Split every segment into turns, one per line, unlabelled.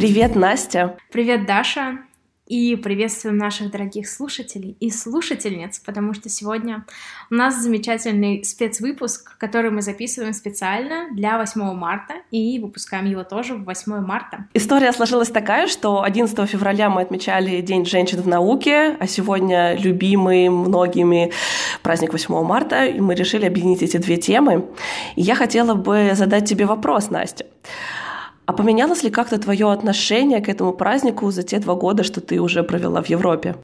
Привет, Настя.
Привет, Даша. И приветствуем наших дорогих слушателей и слушательниц, потому что сегодня у нас замечательный спецвыпуск, который мы записываем специально для 8 марта и выпускаем его тоже в 8 марта.
История сложилась такая, что 11 февраля мы отмечали День женщин в науке, а сегодня любимый многими праздник 8 марта, и мы решили объединить эти две темы. И я хотела бы задать тебе вопрос, Настя. А поменялось ли как-то твое отношение к этому празднику за те два года, что ты уже провела в Европе?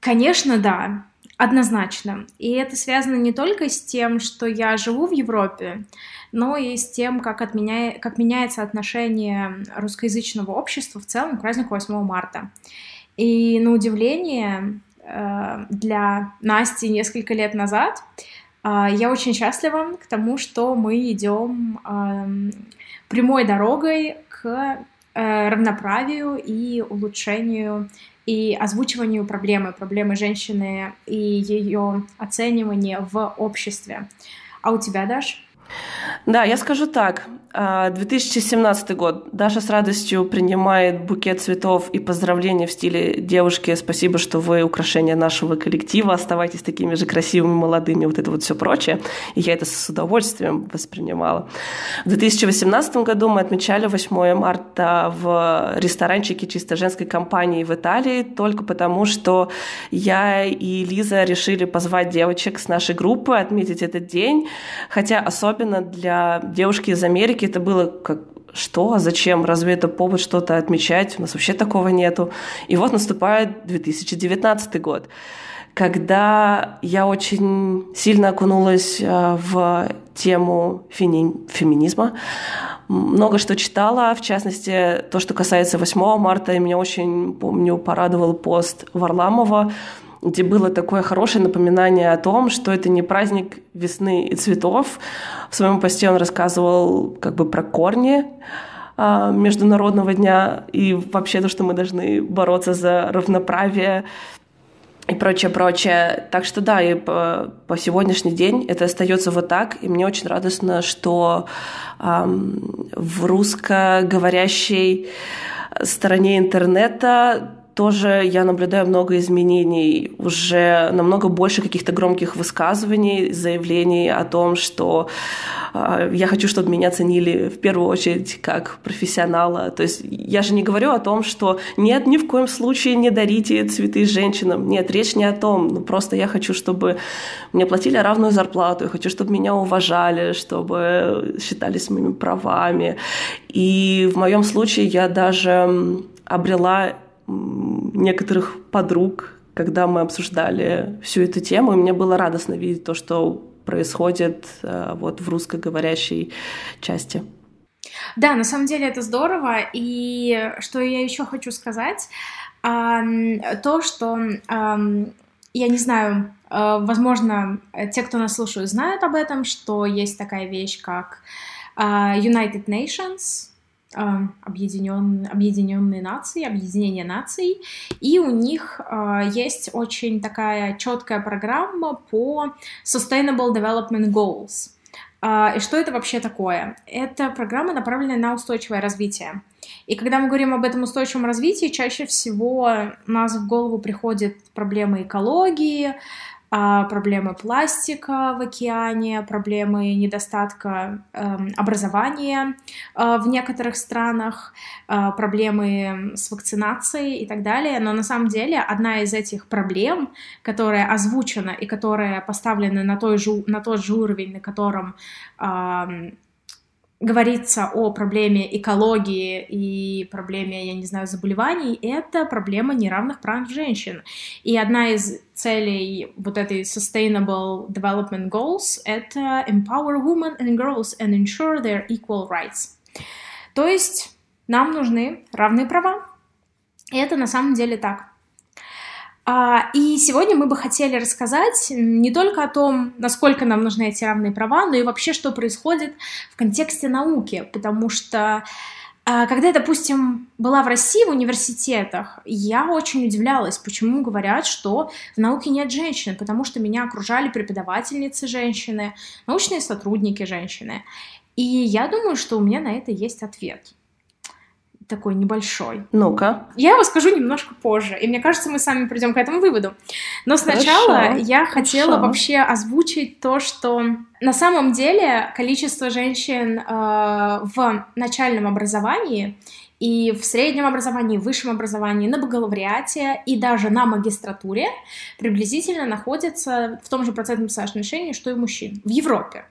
Конечно, да. Однозначно. И это связано не только с тем, что я живу в Европе, но и с тем, как, от меня, как меняется отношение русскоязычного общества в целом к празднику 8 марта. И на удивление э, для Насти несколько лет назад э, я очень счастлива к тому, что мы идем эм, прямой дорогой к э, равноправию и улучшению и озвучиванию проблемы, проблемы женщины и ее оценивания в обществе. А у тебя, Даш?
Да, я скажу так. 2017 а, год. Даша с радостью принимает букет цветов и поздравления в стиле «Девушки, спасибо, что вы украшение нашего коллектива, оставайтесь такими же красивыми, молодыми», вот это вот все прочее. И я это с удовольствием воспринимала. В 2018 году мы отмечали 8 марта в ресторанчике чисто женской компании в Италии, только потому, что я и Лиза решили позвать девочек с нашей группы отметить этот день, хотя особенно для девушки из Америки это было как что, зачем, разве это повод что-то отмечать? У нас вообще такого нету. И вот наступает 2019 год, когда я очень сильно окунулась э, в тему феми... феминизма. Много что читала, в частности, то, что касается 8 марта, и меня очень, помню, порадовал пост Варламова, где было такое хорошее напоминание о том, что это не праздник весны и цветов. В своем посте он рассказывал как бы про корни а, Международного дня и вообще то, что мы должны бороться за равноправие и прочее, прочее. Так что да, и по, по сегодняшний день это остается вот так, и мне очень радостно, что эм, в русскоговорящей стороне интернета тоже я наблюдаю много изменений, уже намного больше каких-то громких высказываний, заявлений о том, что э, я хочу, чтобы меня ценили в первую очередь как профессионала. То есть я же не говорю о том, что нет, ни в коем случае не дарите цветы женщинам. Нет, речь не о том. Ну, просто я хочу, чтобы мне платили равную зарплату, я хочу, чтобы меня уважали, чтобы считались моими правами. И в моем случае я даже обрела некоторых подруг, когда мы обсуждали всю эту тему, и мне было радостно видеть то, что происходит э, вот в русскоговорящей части.
Да, на самом деле это здорово, и что я еще хочу сказать, то, что я не знаю, э, возможно, те, кто нас слушают, знают об этом, что есть такая вещь, как э, United Nations, объединен, объединенные нации, объединение наций, и у них э, есть очень такая четкая программа по Sustainable Development Goals. Э, и что это вообще такое? Это программа, направленная на устойчивое развитие. И когда мы говорим об этом устойчивом развитии, чаще всего у нас в голову приходят проблемы экологии, а, проблемы пластика в океане, проблемы недостатка эм, образования э, в некоторых странах, э, проблемы с вакцинацией и так далее. Но на самом деле одна из этих проблем, которая озвучена и которая поставлена на, той же, на тот же уровень, на котором говорится о проблеме экологии и проблеме, я не знаю, заболеваний, это проблема неравных прав женщин. И одна из целей вот этой Sustainable Development Goals — это empower women and girls and ensure their equal rights. То есть нам нужны равные права. И это на самом деле так. А, и сегодня мы бы хотели рассказать не только о том, насколько нам нужны эти равные права, но и вообще, что происходит в контексте науки, потому что а, когда я, допустим, была в России в университетах, я очень удивлялась, почему говорят, что в науке нет женщин, потому что меня окружали преподавательницы женщины, научные сотрудники женщины. И я думаю, что у меня на это есть ответ. Такой небольшой.
Ну-ка.
Я его скажу немножко позже, и мне кажется, мы сами придем к этому выводу. Но сначала
Хорошо.
я хотела
Хорошо.
вообще озвучить то, что на самом деле количество женщин э, в начальном образовании и в среднем образовании, в высшем образовании, на бакалавриате и даже на магистратуре приблизительно находится в том же процентном соотношении, что и мужчин в Европе.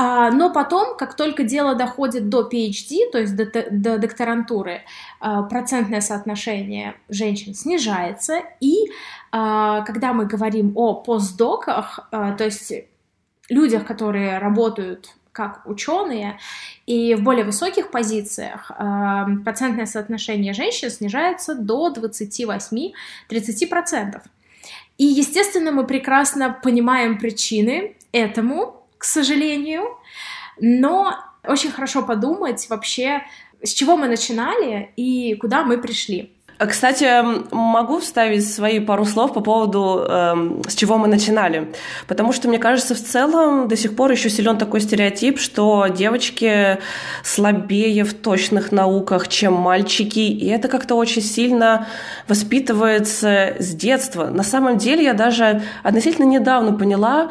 А, Но потом, как только дело доходит до PhD, то есть до, до докторантуры, а, процентное соотношение женщин снижается. И а, когда мы говорим о постдоках, то есть людях, которые работают как ученые, и в более высоких позициях а, процентное соотношение женщин снижается до 28-30%. И, естественно, мы прекрасно понимаем причины этому, к сожалению, но очень хорошо подумать вообще, с чего мы начинали и куда мы пришли.
А, Кстати, могу вставить свои пару слов по поводу, эм, с чего мы начинали. Потому что, мне кажется, в целом до сих пор еще силен такой стереотип, что девочки слабее в точных науках, чем мальчики. И это как-то очень сильно воспитывается с детства. На самом деле я даже относительно недавно поняла,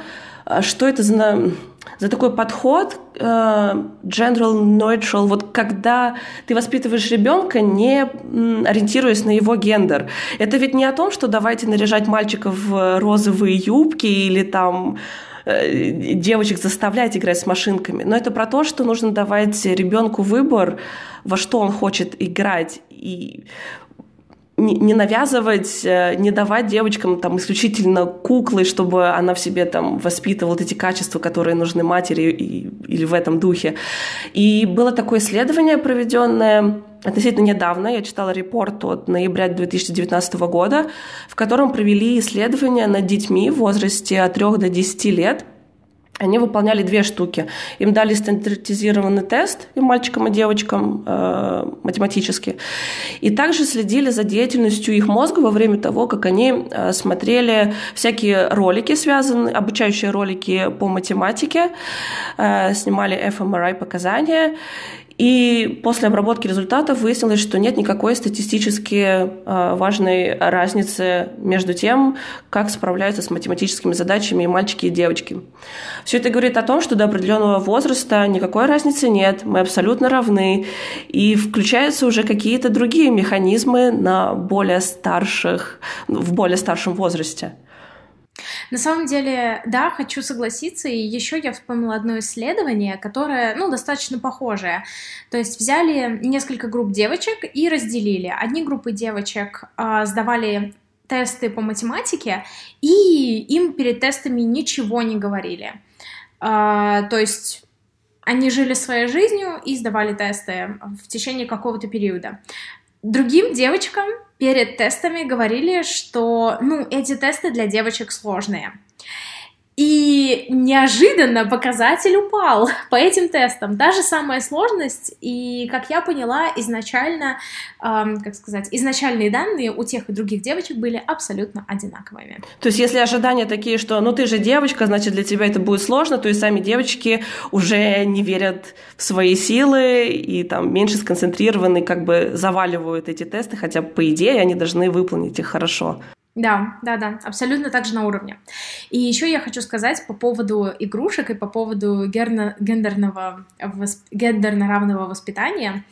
что это за, за такой подход э, general neutral, вот когда ты воспитываешь ребенка, не ориентируясь на его гендер. Это ведь не о том, что давайте наряжать мальчиков в розовые юбки или там э, девочек заставлять играть с машинками, но это про то, что нужно давать ребенку выбор, во что он хочет играть, и не навязывать, э, не давать девочкам там исключительно куклы, чтобы она в себе там воспитывала вот эти качества, которые нужны матери и- или в этом духе. И было такое исследование, проведенное относительно недавно, я читала репорт от ноября 2019 года, в котором провели исследование над детьми в возрасте от 3 до 10 лет, они выполняли две штуки. Им дали стандартизированный тест и мальчикам, и девочкам э, математически. И также следили за деятельностью их мозга во время того, как они э, смотрели всякие ролики, связанные, обучающие ролики по математике, э, снимали fMRI показания. И после обработки результатов выяснилось, что нет никакой статистически э, важной разницы между тем, как справляются с математическими задачами и мальчики, и девочки. Все это говорит о том, что до определенного возраста никакой разницы нет, мы абсолютно равны, и включаются уже какие-то другие механизмы на более старших, в более старшем возрасте.
На самом деле, да, хочу согласиться, и еще я вспомнила одно исследование, которое, ну, достаточно похожее. То есть взяли несколько групп девочек и разделили. Одни группы девочек а, сдавали тесты по математике, и им перед тестами ничего не говорили. А, то есть они жили своей жизнью и сдавали тесты в течение какого-то периода. Другим девочкам перед тестами говорили, что, ну, эти тесты для девочек сложные. И неожиданно показатель упал по этим тестам. Даже самая сложность, и, как я поняла, изначально, эм, как сказать, изначальные данные у тех и других девочек были абсолютно одинаковыми.
То есть, если ожидания такие, что ну ты же девочка, значит для тебя это будет сложно, то и сами девочки уже не верят в свои силы и там меньше сконцентрированы, как бы заваливают эти тесты, хотя по идее они должны выполнить их хорошо.
Да, да, да, абсолютно так же на уровне. И еще я хочу сказать по поводу игрушек и по поводу герно- гендерного, восп- гендерно-равного воспитания.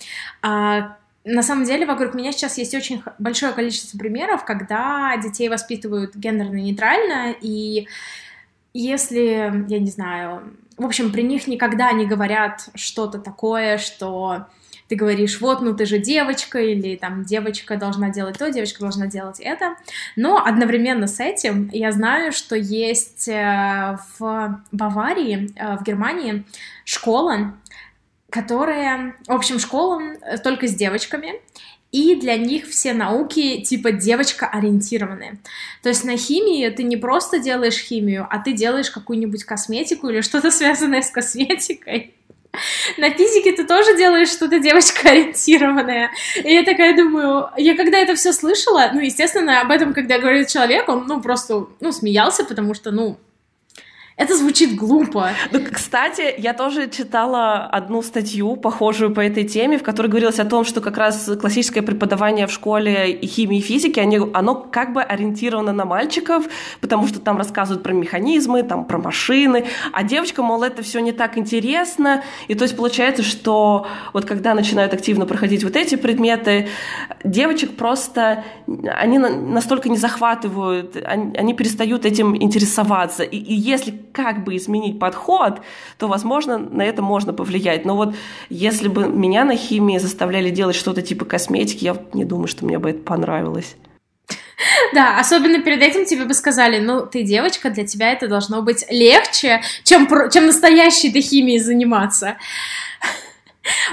А, на самом деле вокруг меня сейчас есть очень большое количество примеров, когда детей воспитывают гендерно-нейтрально, и если, я не знаю, в общем, при них никогда не говорят что-то такое, что ты говоришь, вот, ну ты же девочка, или там девочка должна делать то, девочка должна делать это. Но одновременно с этим я знаю, что есть э, в Баварии, э, в Германии школа, которая, в общем, школа э, только с девочками, и для них все науки типа девочка-ориентированные. То есть на химии ты не просто делаешь химию, а ты делаешь какую-нибудь косметику или что-то связанное с косметикой. На физике ты тоже делаешь что-то девочка-ориентированное. И я такая думаю, я когда это все слышала, ну, естественно, об этом, когда говорит человек, он, ну, просто, ну, смеялся, потому что, ну, Это звучит глупо.
Ну, кстати, я тоже читала одну статью, похожую по этой теме, в которой говорилось о том, что как раз классическое преподавание в школе и химии и физики, они, оно как бы ориентировано на мальчиков, потому что там рассказывают про механизмы, там про машины, а девочкам, мол, это все не так интересно. И то есть получается, что вот когда начинают активно проходить вот эти предметы, девочек просто, они настолько не захватывают, они, они перестают этим интересоваться. И, и если как бы изменить подход, то, возможно, на это можно повлиять. Но вот если бы меня на химии заставляли делать что-то типа косметики, я не думаю, что мне бы это понравилось.
Да, особенно перед этим тебе бы сказали, ну, ты девочка, для тебя это должно быть легче, чем, чем настоящей ты химией заниматься.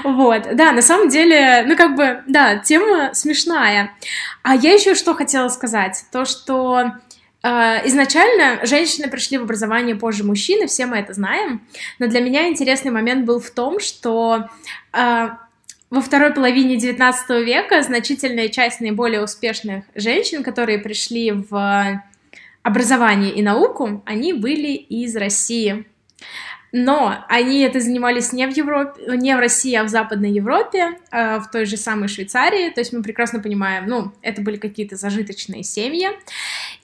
Вот, да, на самом деле, ну, как бы, да, тема смешная. А я еще что хотела сказать, то, что изначально женщины пришли в образование позже мужчин, и все мы это знаем. Но для меня интересный момент был в том, что а, во второй половине XIX века значительная часть наиболее успешных женщин, которые пришли в образование и науку, они были из России. Но они это занимались не в Европе, не в России, а в Западной Европе, а, в той же самой Швейцарии. То есть мы прекрасно понимаем, ну, это были какие-то зажиточные семьи.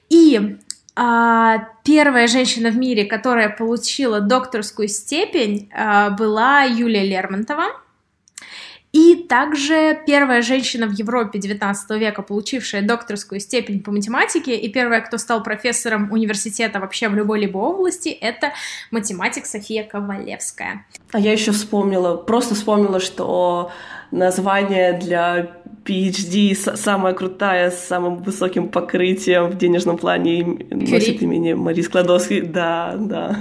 И а, первая женщина в мире, которая получила докторскую степень, а, была Юлия Лермонтова. И также первая женщина в Европе XIX века, получившая докторскую степень по математике, и первая, кто стал профессором университета вообще в любой-либо области, это математик София Ковалевская.
А я еще вспомнила, просто вспомнила, что название для PhD самая крутая, с самым высоким покрытием в денежном плане носит имени Марии Складовской. Да, да.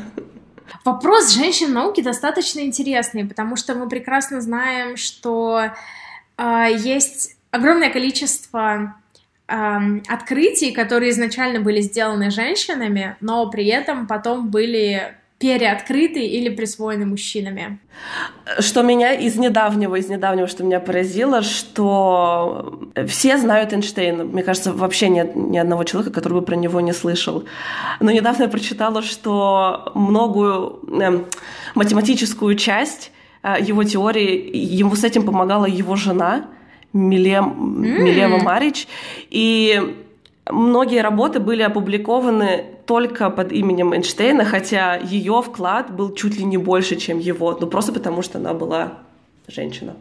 Вопрос женщин науки достаточно интересный, потому что мы прекрасно знаем, что э, есть огромное количество э, открытий, которые изначально были сделаны женщинами, но при этом потом были переоткрыты или присвоены мужчинами.
Что меня из недавнего, из недавнего, что меня поразило, что все знают Эйнштейна. Мне кажется, вообще нет ни одного человека, который бы про него не слышал. Но недавно я прочитала, что многую э, математическую часть э, его теории, ему с этим помогала его жена, Милем, mm. Милева Марич. И многие работы были опубликованы только под именем Эйнштейна, хотя ее вклад был чуть ли не больше, чем его, ну просто потому, что она была женщина.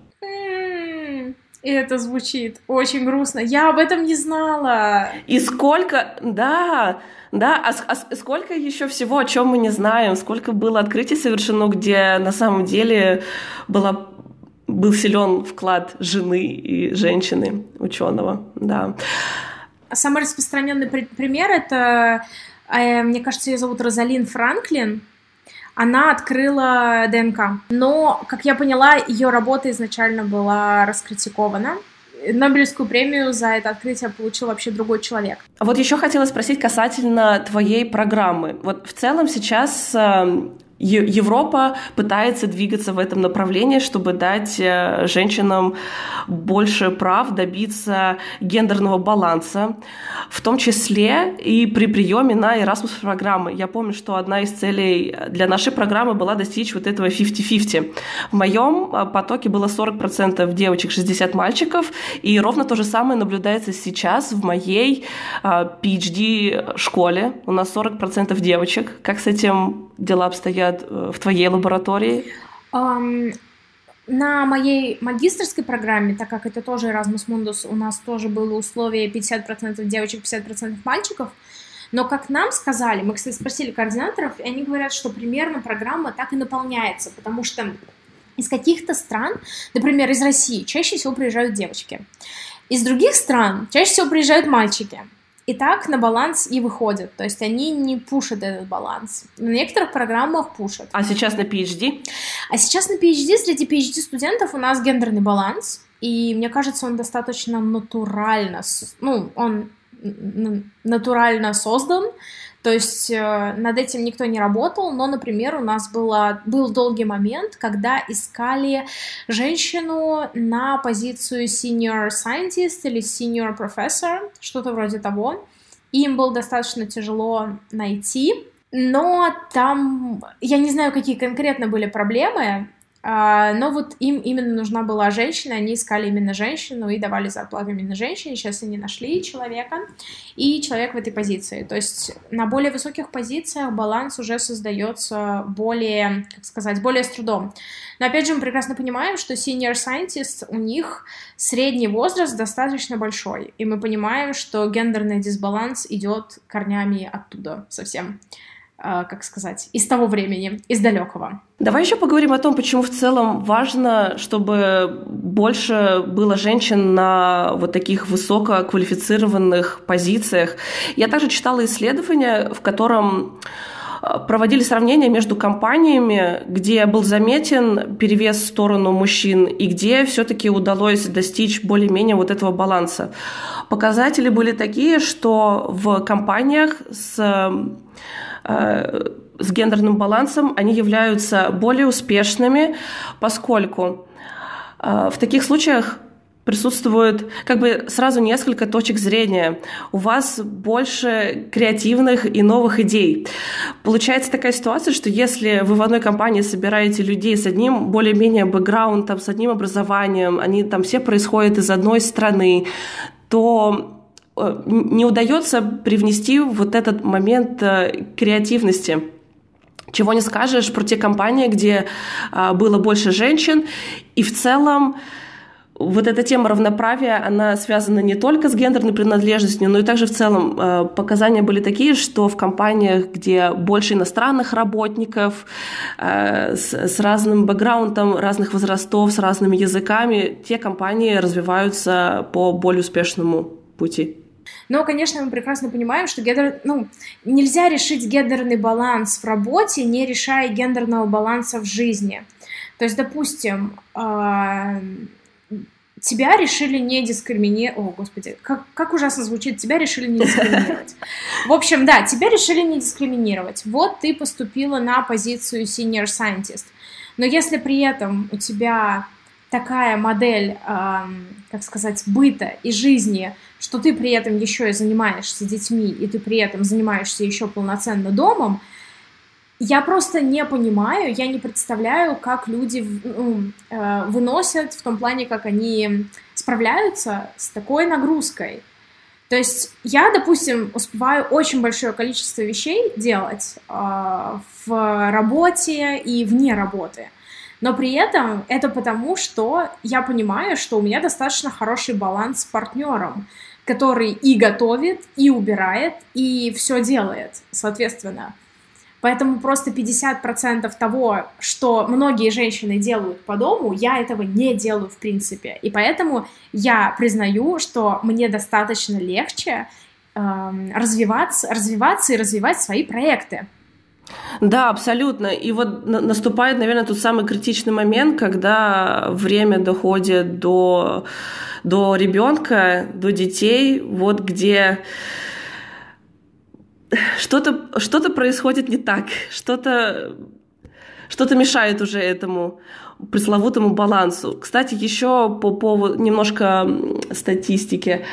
И это звучит очень грустно. Я об этом не знала.
И сколько, да, да, а, а сколько еще всего, о чем мы не знаем, сколько было открытий совершено, где на самом деле была был силен вклад жены и женщины ученого, да.
Самый распространенный пример это а, мне кажется, ее зовут Розалин Франклин, она открыла ДНК. Но, как я поняла, ее работа изначально была раскритикована. Нобелевскую премию за это открытие получил вообще другой человек.
А вот еще хотела спросить касательно твоей программы. Вот в целом сейчас эм, Европа пытается двигаться в этом направлении, чтобы дать э, женщинам больше прав, добиться гендерного баланса, в том числе и при приеме на Erasmus программы. Я помню, что одна из целей для нашей программы была достичь вот этого 50-50. В моем э, потоке было 40% девочек, 60 мальчиков, и ровно то же самое наблюдается сейчас в моей э, PhD-школе. У нас 40% девочек. Как с этим дела обстоят э, в твоей лаборатории?
Um, на моей магистрской программе, так как это тоже Erasmus Mundus, у нас тоже было условие 50% девочек, 50% мальчиков, но как нам сказали, мы, кстати, спросили координаторов, и они говорят, что примерно программа так и наполняется, потому что из каких-то стран, например, из России, чаще всего приезжают девочки. Из других стран чаще всего приезжают мальчики. И так на баланс и выходят. То есть они не пушат этот баланс. На некоторых программах пушат.
А сейчас на PhD?
А сейчас на PhD среди PhD-студентов у нас гендерный баланс. И мне кажется, он достаточно натурально, ну, он натурально создан. То есть э, над этим никто не работал, но, например, у нас было, был долгий момент, когда искали женщину на позицию senior scientist или senior professor, что-то вроде того. Им было достаточно тяжело найти, но там, я не знаю, какие конкретно были проблемы, но вот им именно нужна была женщина, они искали именно женщину и давали зарплату именно женщине. Сейчас они нашли человека, и человек в этой позиции. То есть на более высоких позициях баланс уже создается более, как сказать, более с трудом. Но опять же, мы прекрасно понимаем, что senior scientist, у них средний возраст достаточно большой, и мы понимаем, что гендерный дисбаланс идет корнями оттуда совсем. А, как сказать, из того времени, из далекого.
Давай еще поговорим о том, почему в целом важно, чтобы больше было женщин на вот таких высококвалифицированных позициях. Я также читала исследование, в котором а, проводили сравнения между компаниями, где был заметен перевес в сторону мужчин и где все-таки удалось достичь более-менее вот этого баланса. Показатели были такие, что в компаниях с Э, с гендерным балансом, они являются более успешными, поскольку э, в таких случаях присутствует как бы сразу несколько точек зрения. У вас больше креативных и новых идей. Получается такая ситуация, что если вы в одной компании собираете людей с одним более-менее бэкграундом, с одним образованием, они там все происходят из одной страны, то Э, не удается привнести вот этот момент э, креативности. Чего не скажешь про те компании, где а, было больше женщин, и в целом вот эта тема равноправия, она связана не только с гендерной принадлежностью, но и также в целом э, показания были такие, что в компаниях, где больше иностранных работников, с, с разным бэкграундом, разных возрастов, с разными языками, те компании развиваются по более успешному пути.
Но, конечно, мы прекрасно понимаем, что гендер... ну, нельзя решить гендерный баланс в работе, не решая гендерного баланса в жизни. То есть, допустим, а, тебя решили не дискриминировать... О, господи, как, как ужасно звучит. Тебя решили не дискриминировать. В общем, да, тебя решили не дискриминировать. Вот ты поступила на позицию senior scientist. Но если при этом у тебя такая модель, как сказать, быта и жизни, что ты при этом еще и занимаешься детьми, и ты при этом занимаешься еще полноценно домом, я просто не понимаю, я не представляю, как люди ну, э, выносят в том плане, как они справляются с такой нагрузкой. То есть я, допустим, успеваю очень большое количество вещей делать э, в работе и вне работы. Но при этом это потому, что я понимаю, что у меня достаточно хороший баланс с партнером, который и готовит, и убирает, и все делает, соответственно. Поэтому просто 50% того, что многие женщины делают по дому, я этого не делаю в принципе. И поэтому я признаю, что мне достаточно легче э, развиваться, развиваться и развивать свои проекты.
Да, абсолютно. И вот наступает, наверное, тот самый критичный момент, когда время доходит до, до ребенка, до детей, вот где что-то что происходит не так, что-то что-то мешает уже этому пресловутому балансу. Кстати, еще по поводу немножко статистики.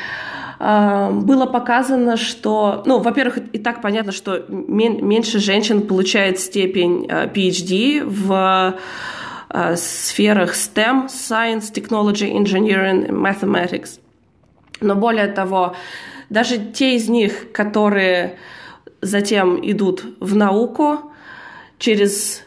А, было показано, что, ну, во-первых, и так понятно, что меньше женщин получает степень а, PhD в а, сферах STEM, Science, Technology, Engineering, Mathematics. Но более того, даже те из них, которые затем идут в науку, через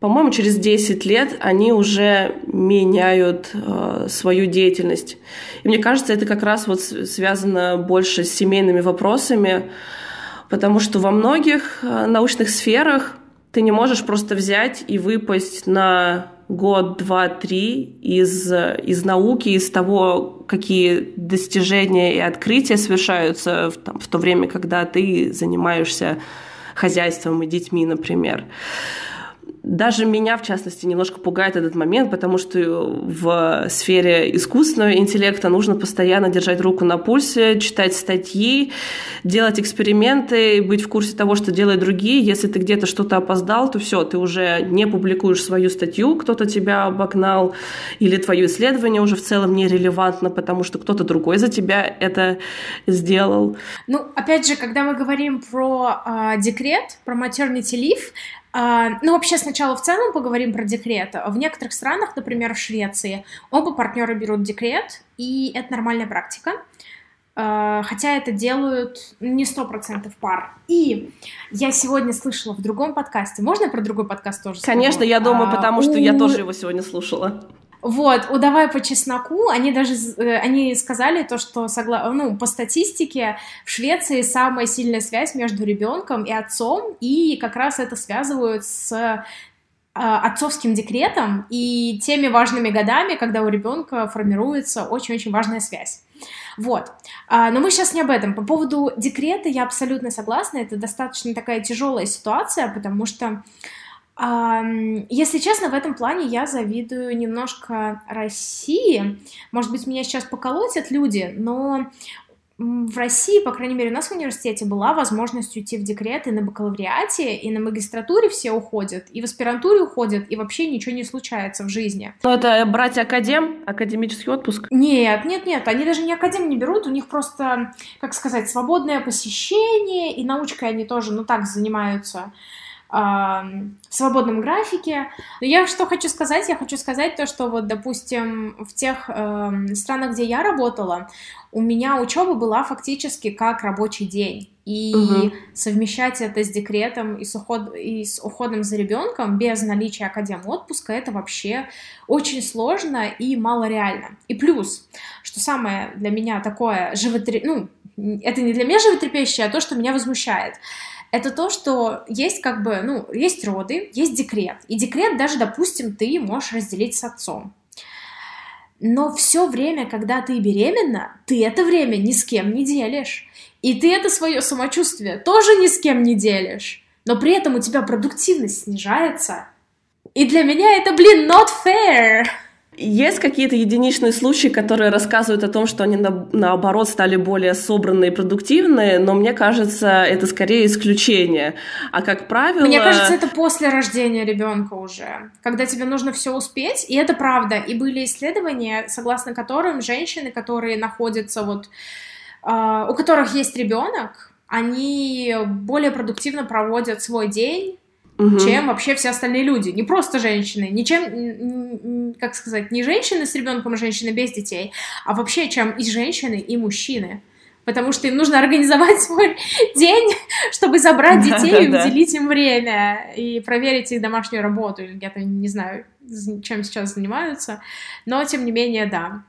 по-моему, через 10 лет они уже меняют э, свою деятельность. И мне кажется, это как раз вот связано больше с семейными вопросами, потому что во многих э, научных сферах ты не можешь просто взять и выпасть на год, два, три из, из науки, из того, какие достижения и открытия совершаются в, там, в то время, когда ты занимаешься хозяйством и детьми, например. Даже меня, в частности, немножко пугает этот момент, потому что в сфере искусственного интеллекта нужно постоянно держать руку на пульсе, читать статьи, делать эксперименты, быть в курсе того, что делают другие. Если ты где-то что-то опоздал, то все, ты уже не публикуешь свою статью, кто-то тебя обогнал, или твое исследование уже в целом нерелевантно, потому что кто-то другой за тебя это сделал.
Ну, опять же, когда мы говорим про э, декрет, про leave, а, ну, вообще сначала в целом поговорим про декрет. В некоторых странах, например, в Швеции, оба партнера берут декрет, и это нормальная практика. А, хотя это делают не сто процентов пар. И я сегодня слышала в другом подкасте. Можно про другой подкаст тоже?
Конечно, скажу? я думаю, потому что я тоже его сегодня слушала.
Вот, у «Давай по чесноку» они даже э, они сказали то, что согла... ну, по статистике в Швеции самая сильная связь между ребенком и отцом, и как раз это связывают с э, отцовским декретом и теми важными годами, когда у ребенка формируется очень-очень важная связь. Вот. А, но мы сейчас не об этом. По поводу декрета я абсолютно согласна. Это достаточно такая тяжелая ситуация, потому что если честно, в этом плане я завидую немножко России. Может быть, меня сейчас поколотят люди, но в России, по крайней мере, у нас в университете была возможность уйти в декрет и на бакалавриате, и на магистратуре все уходят, и в аспирантуре уходят, и вообще ничего не случается в жизни.
Ну, это брать академ, академический отпуск?
Нет, нет, нет, они даже не академ не берут, у них просто, как сказать, свободное посещение, и научкой они тоже, ну, так занимаются в свободном графике. Но я что хочу сказать? Я хочу сказать то, что вот, допустим, в тех э, странах, где я работала, у меня учеба была фактически как рабочий день. И угу. совмещать это с декретом и с, уход... и с уходом за ребенком без наличия академ отпуска это вообще очень сложно и малореально. И плюс, что самое для меня такое животре... ну, это не для меня животрепещущее, а то, что меня возмущает это то, что есть как бы, ну, есть роды, есть декрет. И декрет даже, допустим, ты можешь разделить с отцом. Но все время, когда ты беременна, ты это время ни с кем не делишь. И ты это свое самочувствие тоже ни с кем не делишь. Но при этом у тебя продуктивность снижается. И для меня это, блин, not fair.
Есть какие-то единичные случаи, которые рассказывают о том, что они на, наоборот стали более собранные и продуктивные, но мне кажется, это скорее исключение. А как правило...
Мне кажется, это после рождения ребенка уже, когда тебе нужно все успеть, и это правда. И были исследования, согласно которым женщины, которые находятся вот, э, у которых есть ребенок, они более продуктивно проводят свой день, угу. чем вообще все остальные люди. Не просто женщины, не чем, как сказать, не женщины с ребенком, а женщины без детей, а вообще чем и женщины, и мужчины. Потому что им нужно организовать свой день, чтобы забрать детей и уделить им время, и проверить их домашнюю работу, или где-то, не знаю, чем сейчас занимаются. Но, тем не менее, да.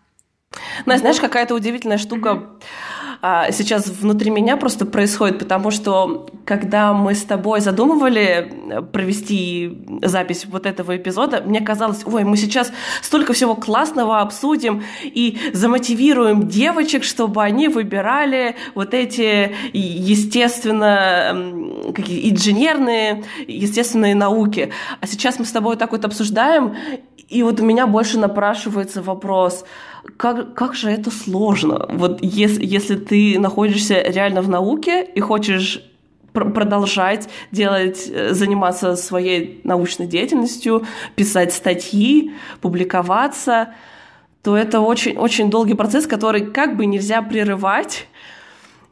Настя, знаешь, какая-то удивительная штука. Mm-hmm а, сейчас внутри меня просто происходит, потому что когда мы с тобой задумывали э, провести запись вот этого эпизода, мне казалось, ой, мы сейчас столько всего классного обсудим и замотивируем девочек, чтобы они выбирали вот эти, естественно, какие инженерные, естественные науки. А сейчас мы с тобой так вот обсуждаем, и вот у меня больше напрашивается вопрос – как, как же это сложно. Вот если, если ты находишься реально в науке и хочешь пр продолжать делать, э, заниматься своей научной деятельностью, писать статьи, публиковаться, то это очень, очень долгий процесс, который как бы нельзя прерывать.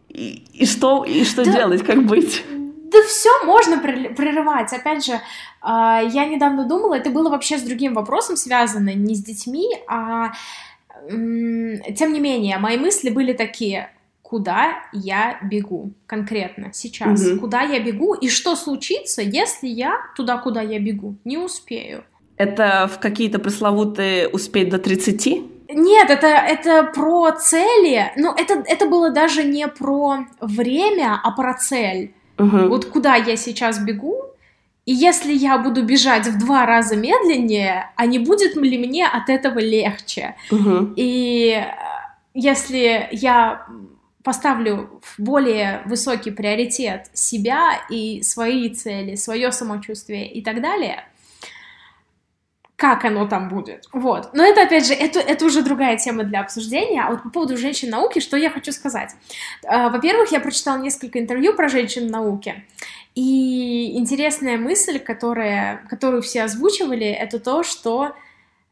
И, и что, и что да, делать, как быть?
Да все можно прерывать. Опять же, а, я недавно думала, это было вообще с другим вопросом связано, не с детьми, а тем не менее, мои мысли были такие, куда я бегу конкретно сейчас, угу. куда я бегу и что случится, если я туда, куда я бегу, не успею.
Это в какие-то пресловутые успеть до 30?
Нет, это, это про цели. Ну, это, это было даже не про время, а про цель. Угу. Вот куда я сейчас бегу, и если я буду бежать в два раза медленнее, а не будет ли мне от этого легче? Угу. И э, если я поставлю в более высокий приоритет себя и свои цели, свое самочувствие и так далее, как оно там будет. Вот. Но это, опять же, это, это уже другая тема для обсуждения. А вот по поводу женщин науки, что я хочу сказать. А, во-первых, я прочитала несколько интервью про женщин науки. И интересная мысль, которая, которую все озвучивали, это то, что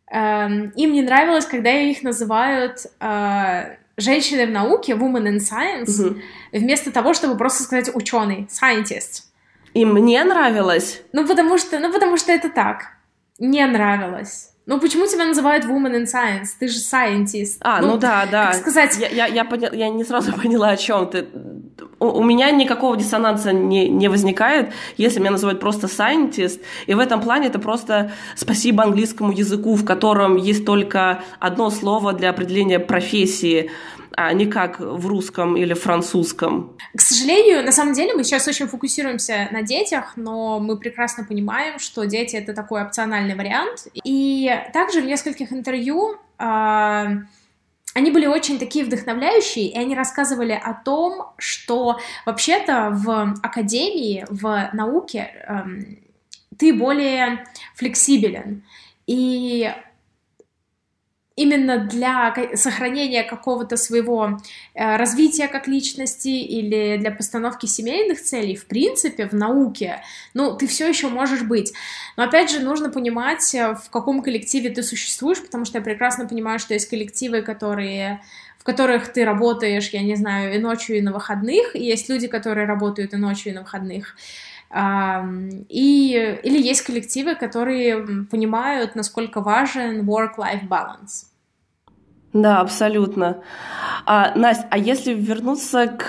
э, им не нравилось, когда их называют э, женщиной в науке, woman in science, угу. вместо того, чтобы просто сказать ученый, scientist.
И мне нравилось.
Ну, потому что, ну, потому что это так не нравилось. Ну, почему тебя называют woman in science? Ты же scientist.
А, ну, ну да, да.
Как сказать...
Я, я, я, поня... я не сразу поняла, о чем ты. У, меня никакого диссонанса не, не возникает, если меня называют просто scientist. И в этом плане это просто спасибо английскому языку, в котором есть только одно слово для определения профессии а не как в русском или французском.
К сожалению, на самом деле мы сейчас очень фокусируемся на детях, но мы прекрасно понимаем, что дети — это такой опциональный вариант. И также в нескольких интервью э, они были очень такие вдохновляющие, и они рассказывали о том, что вообще-то в академии, в науке э, ты более флексибелен. И именно для сохранения какого-то своего э, развития как личности или для постановки семейных целей, в принципе, в науке, ну, ты все еще можешь быть. Но опять же, нужно понимать, э, в каком коллективе ты существуешь, потому что я прекрасно понимаю, что есть коллективы, которые в которых ты работаешь, я не знаю, и ночью, и на выходных, и есть люди, которые работают и ночью, и на выходных. И, или есть коллективы, которые понимают, насколько важен work-life balance.
Да, абсолютно. А, Настя, а если вернуться к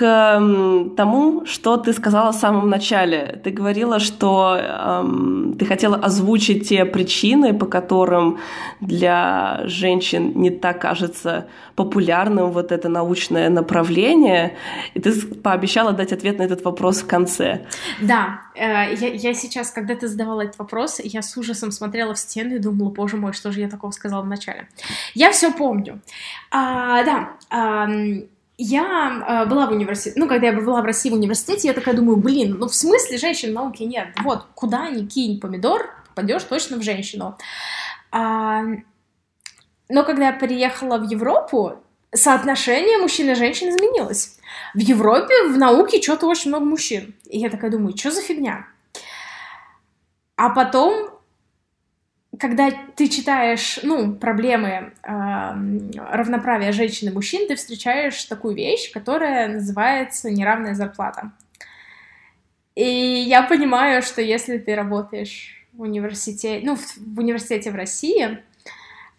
тому, что ты сказала в самом начале, ты говорила, что эм, ты хотела озвучить те причины, по которым для женщин не так кажется популярным вот это научное направление, и ты пообещала дать ответ на этот вопрос в конце.
Да, я, я сейчас, когда ты задавала этот вопрос, я с ужасом смотрела в стену и думала, боже мой, что же я такого сказала в начале. Я все помню. А, да, а, я а, была в университете, ну, когда я была в России в университете, я такая думаю, блин, ну, в смысле женщин в науке нет? Вот, куда ни кинь помидор, попадешь точно в женщину. А, но когда я приехала в Европу, соотношение мужчин и женщин изменилось. В Европе в науке что-то очень много мужчин. И я такая думаю, что за фигня? А потом когда ты читаешь, ну, проблемы э, равноправия женщин и мужчин, ты встречаешь такую вещь, которая называется неравная зарплата. И я понимаю, что если ты работаешь в университете, ну, в, в университете в России,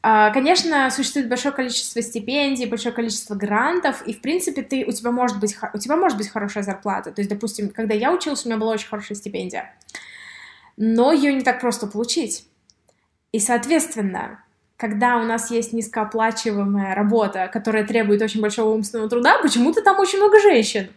конечно, существует большое количество стипендий, большое количество грантов, и, в принципе, ты, у, тебя может быть, у тебя может быть хорошая зарплата. То есть, допустим, когда я училась, у меня была очень хорошая стипендия. Но ее не так просто получить. И, соответственно, когда у нас есть низкооплачиваемая работа, которая требует очень большого умственного труда, почему-то там очень много женщин.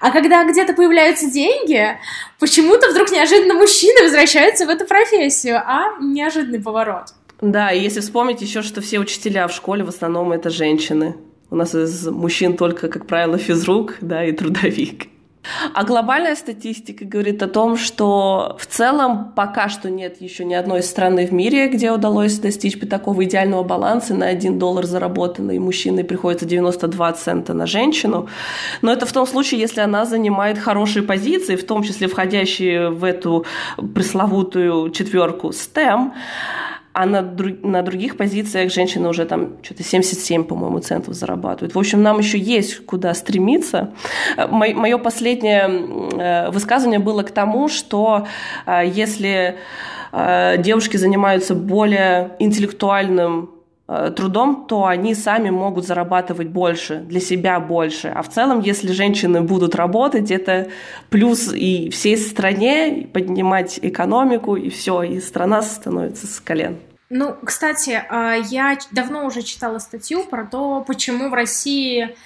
А когда где-то появляются деньги, почему-то вдруг неожиданно мужчины возвращаются в эту профессию, а неожиданный поворот.
Да, и если вспомнить еще, что все учителя в школе в основном это женщины. У нас из мужчин только, как правило, физрук, да, и трудовик. А глобальная статистика говорит о том, что в целом пока что нет еще ни одной страны в мире, где удалось достичь такого идеального баланса. На 1 доллар заработанный мужчиной приходится 92 цента на женщину. Но это в том случае, если она занимает хорошие позиции, в том числе входящие в эту пресловутую четверку STEM а на, друг, на других позициях женщины уже там что-то 77, по-моему, центов зарабатывают. В общем, нам еще есть куда стремиться. Мое последнее э, высказывание было к тому, что э, если э, девушки занимаются более интеллектуальным трудом, то они сами могут зарабатывать больше, для себя больше. А в целом, если женщины будут работать, это плюс и всей стране, поднимать экономику, и все, и страна становится с колен.
Ну, кстати, а, я давно уже читала статью про то, почему в России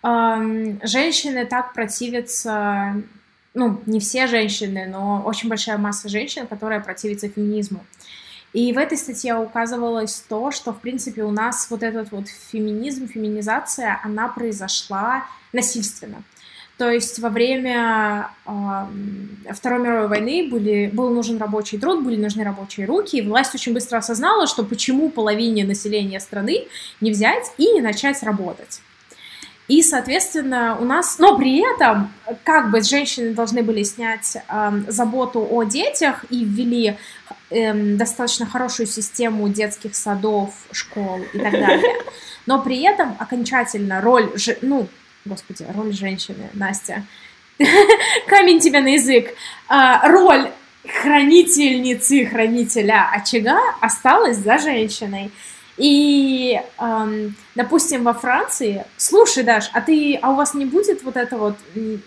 женщины так противятся, ну, не все женщины, но очень большая масса женщин, которая противится феминизму. И в этой статье указывалось то, что, в принципе, у нас вот этот вот феминизм, феминизация, она произошла насильственно. То есть во время э, Второй мировой войны были, был нужен рабочий труд, были нужны рабочие руки, и власть очень быстро осознала, что почему половине населения страны не взять и не начать работать. И, соответственно, у нас, но при этом, как бы женщины должны были снять э, заботу о детях и ввели э, достаточно хорошую систему детских садов, школ и так далее. Но при этом окончательно роль, ну, господи, роль женщины, Настя, камень тебе на язык, а, роль хранительницы, хранителя очага осталась за женщиной. И, эм, допустим, во Франции, слушай, Даш, а ты, а у вас не будет вот это вот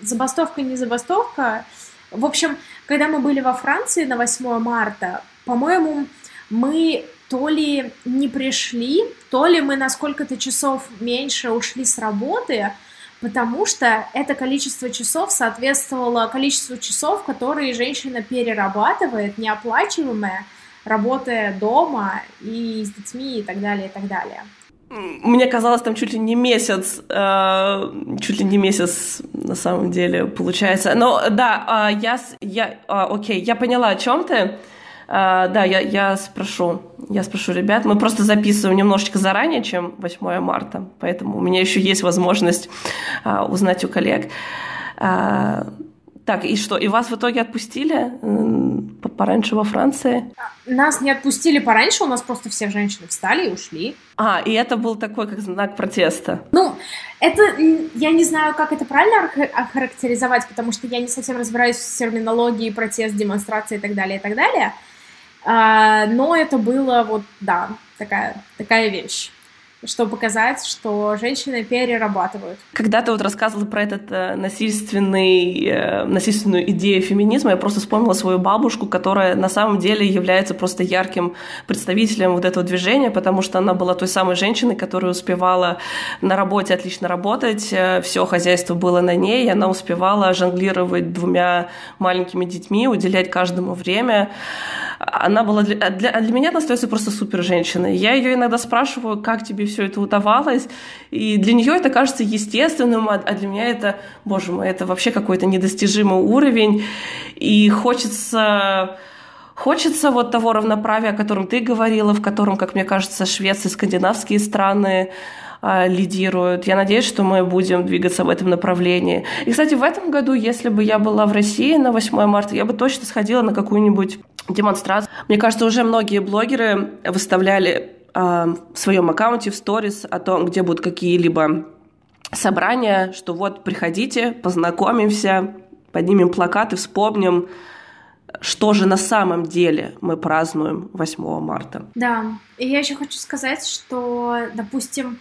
забастовка, не забастовка? В общем, когда мы были во Франции на 8 марта, по-моему, мы то ли не пришли, то ли мы на сколько-то часов меньше ушли с работы, потому что это количество часов соответствовало количеству часов, которые женщина перерабатывает, неоплачиваемое, работая дома и с детьми и так далее, и так далее.
Мне казалось, там чуть ли не месяц, э, чуть ли не месяц на самом деле получается. Но да, э, я, я, э, окей, я поняла, о чем ты. А, да, я, я спрошу, я спрошу ребят. Мы просто записываем немножечко заранее, чем 8 марта, поэтому у меня еще есть возможность а, узнать у коллег. А, так, и что, и вас в итоге отпустили пораньше во Франции?
Нас не отпустили пораньше, у нас просто все женщины встали и ушли.
А, и это был такой, как знак протеста?
Ну, это, я не знаю, как это правильно охарактеризовать, потому что я не совсем разбираюсь в терминологии, протест, демонстрации и так далее, и так далее. А, но это было вот, да, такая, такая вещь чтобы показать, что женщины перерабатывают.
Когда ты вот рассказывала про этот э, насильственный, э, насильственную идею феминизма, я просто вспомнила свою бабушку, которая на самом деле является просто ярким представителем вот этого движения, потому что она была той самой женщиной, которая успевала на работе отлично работать, э, все хозяйство было на ней, и она успевала жонглировать двумя маленькими детьми, уделять каждому время. Она была для, для, для меня она остается просто супер женщиной. Я ее иногда спрашиваю, как тебе все это удавалось. И для нее это кажется естественным, а, а для меня это, боже мой, это вообще какой-то недостижимый уровень. И хочется Хочется вот того равноправия, о котором ты говорила, в котором, как мне кажется, Швеция и скандинавские страны э, лидируют. Я надеюсь, что мы будем двигаться в этом направлении. И, кстати, в этом году, если бы я была в России на 8 марта, я бы точно сходила на какую-нибудь демонстрацию. Мне кажется, уже многие блогеры выставляли в своем аккаунте в сторис о том, где будут какие-либо собрания, что вот приходите, познакомимся, поднимем плакаты, вспомним, что же на самом деле мы празднуем 8 марта.
Да, и я еще хочу сказать, что, допустим,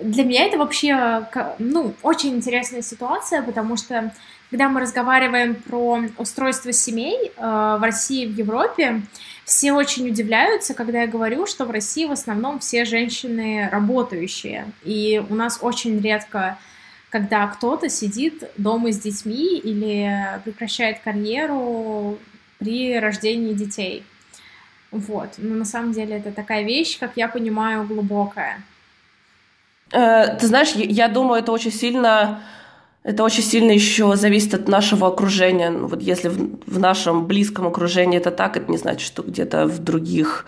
для меня это вообще, ну, очень интересная ситуация, потому что когда мы разговариваем про устройство семей э, в России и в Европе, все очень удивляются, когда я говорю, что в России в основном все женщины работающие. И у нас очень редко, когда кто-то сидит дома с детьми или прекращает карьеру при рождении детей. Вот. Но на самом деле это такая вещь, как я понимаю, глубокая.
Э, ты знаешь, я думаю, это очень сильно это очень сильно еще зависит от нашего окружения. Ну, вот если в, в нашем близком окружении это так, это не значит, что где-то в других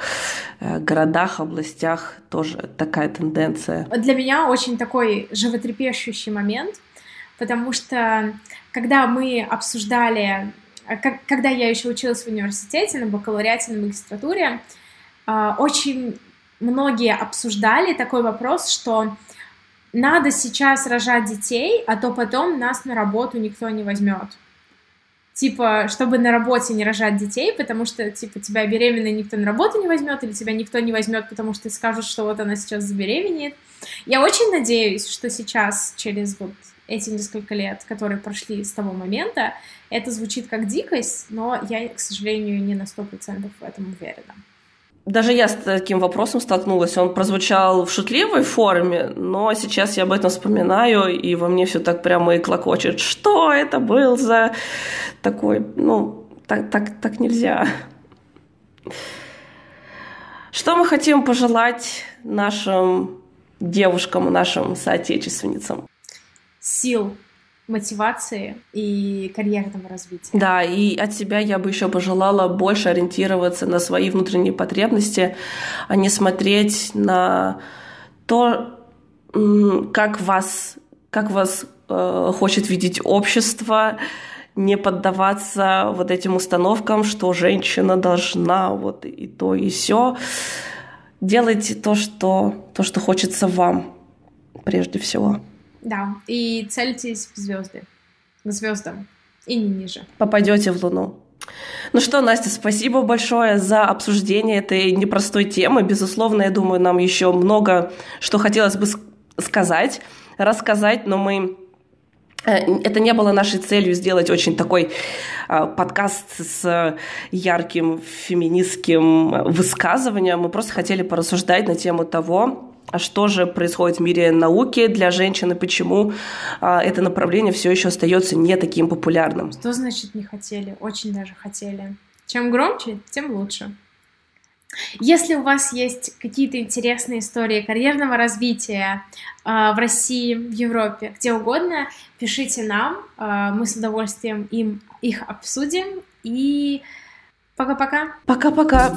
э, городах, областях тоже такая тенденция.
Для меня очень такой животрепещущий момент, потому что когда мы обсуждали, э, как, когда я еще училась в университете на бакалавриате, на магистратуре, э, очень многие обсуждали такой вопрос, что надо сейчас рожать детей, а то потом нас на работу никто не возьмет. Типа, чтобы на работе не рожать детей, потому что, типа, тебя беременной никто на работу не возьмет, или тебя никто не возьмет, потому что скажут, что вот она сейчас забеременеет. Я очень надеюсь, что сейчас, через вот эти несколько лет, которые прошли с того момента, это звучит как дикость, но я, к сожалению, не на сто процентов в этом уверена
даже я с таким вопросом столкнулась. Он прозвучал в шутливой форме, но сейчас я об этом вспоминаю, и во мне все так прямо и клокочет. Что это был за такой... Ну, так, так, так нельзя. Что мы хотим пожелать нашим девушкам нашим соотечественницам?
Сил, мотивации и карьерного развития.
Да, и от себя я бы еще пожелала больше ориентироваться на свои внутренние потребности, а не смотреть на то, как вас, как вас э, хочет видеть общество, не поддаваться вот этим установкам, что женщина должна вот и то, и все. Делайте то, что, то, что хочется вам прежде всего.
Да, и цельтесь в звезды, к звездам, и не ниже.
Попадете в Луну. Ну что, Настя, спасибо большое за обсуждение этой непростой темы. Безусловно, я думаю, нам еще много что хотелось бы сказать, рассказать, но мы э, это не было нашей целью сделать очень такой э, подкаст с ярким феминистским высказыванием. Мы просто хотели порассуждать на тему того, что же происходит в мире науки для женщин и почему а, это направление все еще остается не таким популярным.
Что значит не хотели? Очень даже хотели. Чем громче, тем лучше. Если у вас есть какие-то интересные истории карьерного развития э, в России, в Европе, где угодно, пишите нам, э, мы с удовольствием им их обсудим и пока-пока.
Пока-пока.